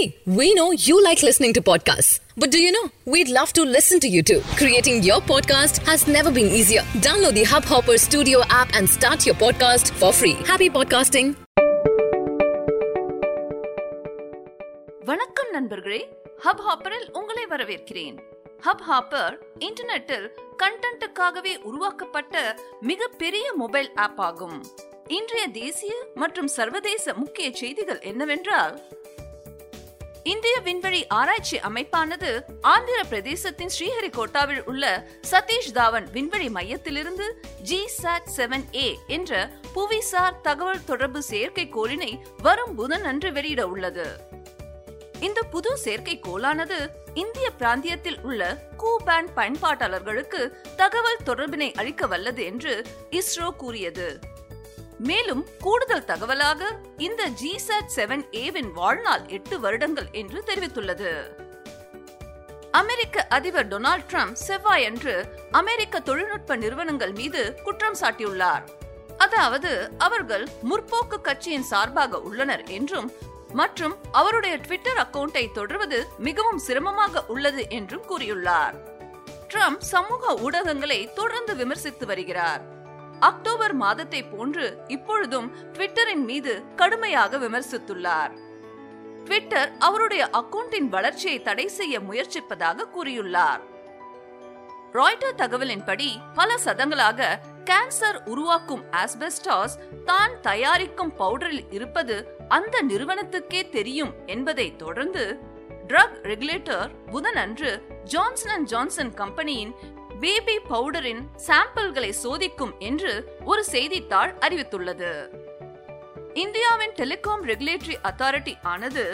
See, we know you like listening to podcasts. But do you know? We'd love to listen to you too. Creating your podcast has never been easier. Download the Hubhopper Studio app and start your podcast for free. Happy podcasting! வணக்கம் நண்பர்களே hub ஹாப்பரில் உங்களை வரவேற்கிறேன் hub hopper இன்டர்நெட்டில் கண்டென்ட்டுக்காகவே உருவாக்கப்பட்ட மிகப்பெரிய mobile app ஆகும் இன்றைய தேசிய மற்றும் சர்வதேச முக்கிய செய்திகள் என்னவென்றால் இந்திய விண்வெளி ஆராய்ச்சி அமைப்பானது ஆந்திர பிரதேசத்தின் ஸ்ரீஹரிகோட்டாவில் உள்ள சதீஷ் தாவன் விண்வெளி மையத்திலிருந்து ஜி சாட் செவன் ஏ என்ற புவிசார் தகவல் தொடர்பு செயற்கைக்கோளினை வரும் புதன் அன்று வெளியிட உள்ளது. இந்த புது செயற்கைக்கோளானது இந்திய பிராந்தியத்தில் உள்ள கூ பேண்ட் பயன்பாட்டாளர்களுக்கு தகவல் தொடர்பினை அளிக்க வல்லது என்று இஸ்ரோ கூறியது. மேலும் கூடுதல் தகவலாக இந்த ஜிசாட் செவன் ஏவின் வாழ்நாள் எட்டு வருடங்கள் என்று தெரிவித்துள்ளது. அமெரிக்க அதிபர் டொனால்ட் ட்ரம்ப் செவ்வாய் அன்று அமெரிக்க தொழில்நுட்ப நிறுவனங்கள் மீது குற்றம் சாட்டியுள்ளார். அதாவது அவர்கள் முற்போக்கு கட்சியின் சார்பாக உள்ளனர் என்றும் மற்றும் அவருடைய ட்விட்டர் அக்கவுண்டை தொடர்வது மிகவும் சிரமமாக உள்ளது என்றும் கூறியுள்ளார். ட்ரம்ப் சமூக ஊடகங்களை தொடர்ந்து விமர்சித்து வருகிறார். அக்டோபர் மாதத்தை போன்று இப்பொழுதும் ட்விட்டரின் மீது கடுமையாக விமர்சித்துள்ளார். ட்விட்டர் அவருடைய அக்கவுண்டின் வளர்ச்சியை தடை செய்ய முயற்சிப்பதாக கூறியுள்ளார். ராய்டர் தகவலின்படி பல சதங்களாக கேன்சர் உருவாக்கும் ஆஸ்பெஸ்டாஸ் தான் தயாரிக்கும் பவுடரில் இருப்பது அந்த நிறுவனத்துக்கே தெரியும் என்பதை தொடர்ந்து ட்ரக் ரெகுலேட்டர் புதனன்று ஜான்சன் அண்ட் ஜான்சன் கம்பெனியின் பேபி பவுடரின் சாம்பிள்களை சோதிக்கும் என்று ஒரு செய்தித்தாள் அறிவித்துள்ளது. இந்தியாவின் டெலிகாம் ரெகுலேட்டரி அத்தாரிட்டி ஆனது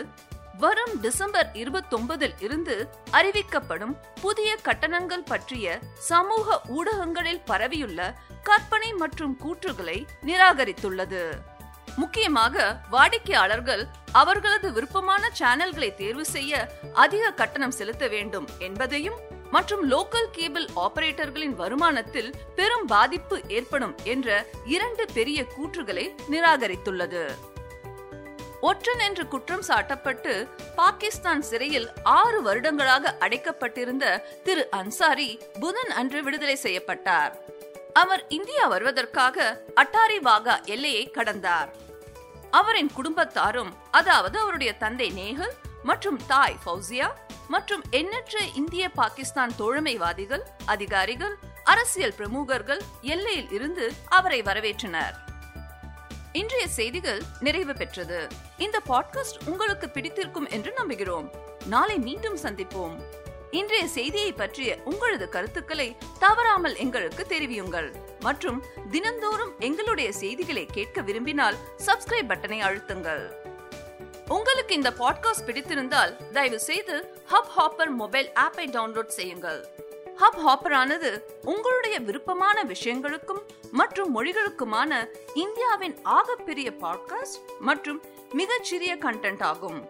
வரும் டிசம்பர் இருபத்தொன்பதில் இருந்து அறிவிக்கப்படும் புதிய கட்டணங்கள் பற்றிய சமூக ஊடகங்களில் பரவியுள்ள கற்பனை மற்றும் கூற்றுகளை நிராகரித்துள்ளது. முக்கியமாக வாடிக்கையாளர்கள் அவர்களது விருப்பமான சேனல்களை தேர்வு செய்ய அதிக கட்டணம் செலுத்த வேண்டும் என்பதையும் மற்றும் லோக்கல் கேபிள் ஆபரேட்டர்களின் வருமானத்தில் பெரும் பாதிப்பு ஏற்படும் என்ற இரண்டு பெரிய கூற்றுகளை நிராகரித்துள்ளது. ஒற்றன் என்று குற்றம் சாட்டப்பட்டு பாகிஸ்தான் சிறையில் ஆறு வருடங்களாக அடைக்கப்பட்டிருந்த திரு அன்சாரி புதன் அன்று விடுதலை செய்யப்பட்டார். அவர் இந்தியா வருவதற்காக அட்டாரி வாகா எல்லையை கடந்தார். அவரின் குடும்பத்தாரும் அதாவது அவருடைய தந்தை நேகல் மற்றும் தாய் ஃபௌசியா மற்றும் எண்ணற்ற இந்திய பாகிஸ்தான் தோழமைவாதிகள் அதிகாரிகள் அரசியல் பிரமுகர்கள் எல்லையில் இருந்து அவரை வரவேற்றனர். இன்றைய செய்திகள் நிறைவு பெற்றது. இந்த பாட்காஸ்ட் உங்களுக்கு பிடித்திருக்கும் என்று நம்புகிறோம். நாளை மீண்டும் சந்திப்போம். இன்றைய செய்தியை பற்றிய உங்களது கருத்துக்களை தவறாமல் எங்களுக்கு தெரிவியுங்கள். மற்றும் தினந்தோறும் எங்களுடைய செய்திகளை கேட்க விரும்பினால் சப்ஸ்கிரைப் பட்டனை அழுத்துங்கள். உங்களுக்கு இந்த பாட்காஸ்ட் பிடித்திருந்தால் தயவு செய்து ஹப் ஹாப்பர் மொபைல் ஆப்பை டவுன்லோட் செய்யுங்கள். ஹப் ஹாப்பர் ஆனது உங்களுடைய விருப்பமான விஷயங்களுக்கும் மற்றும் மொழிகளுக்குமான இந்தியாவின் ஆகப்பெரிய பாட்காஸ்ட் மற்றும் மிகச்சிறிய கண்டென்ட் ஆகும்.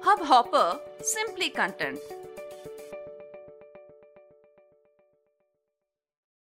Hub hopper simply content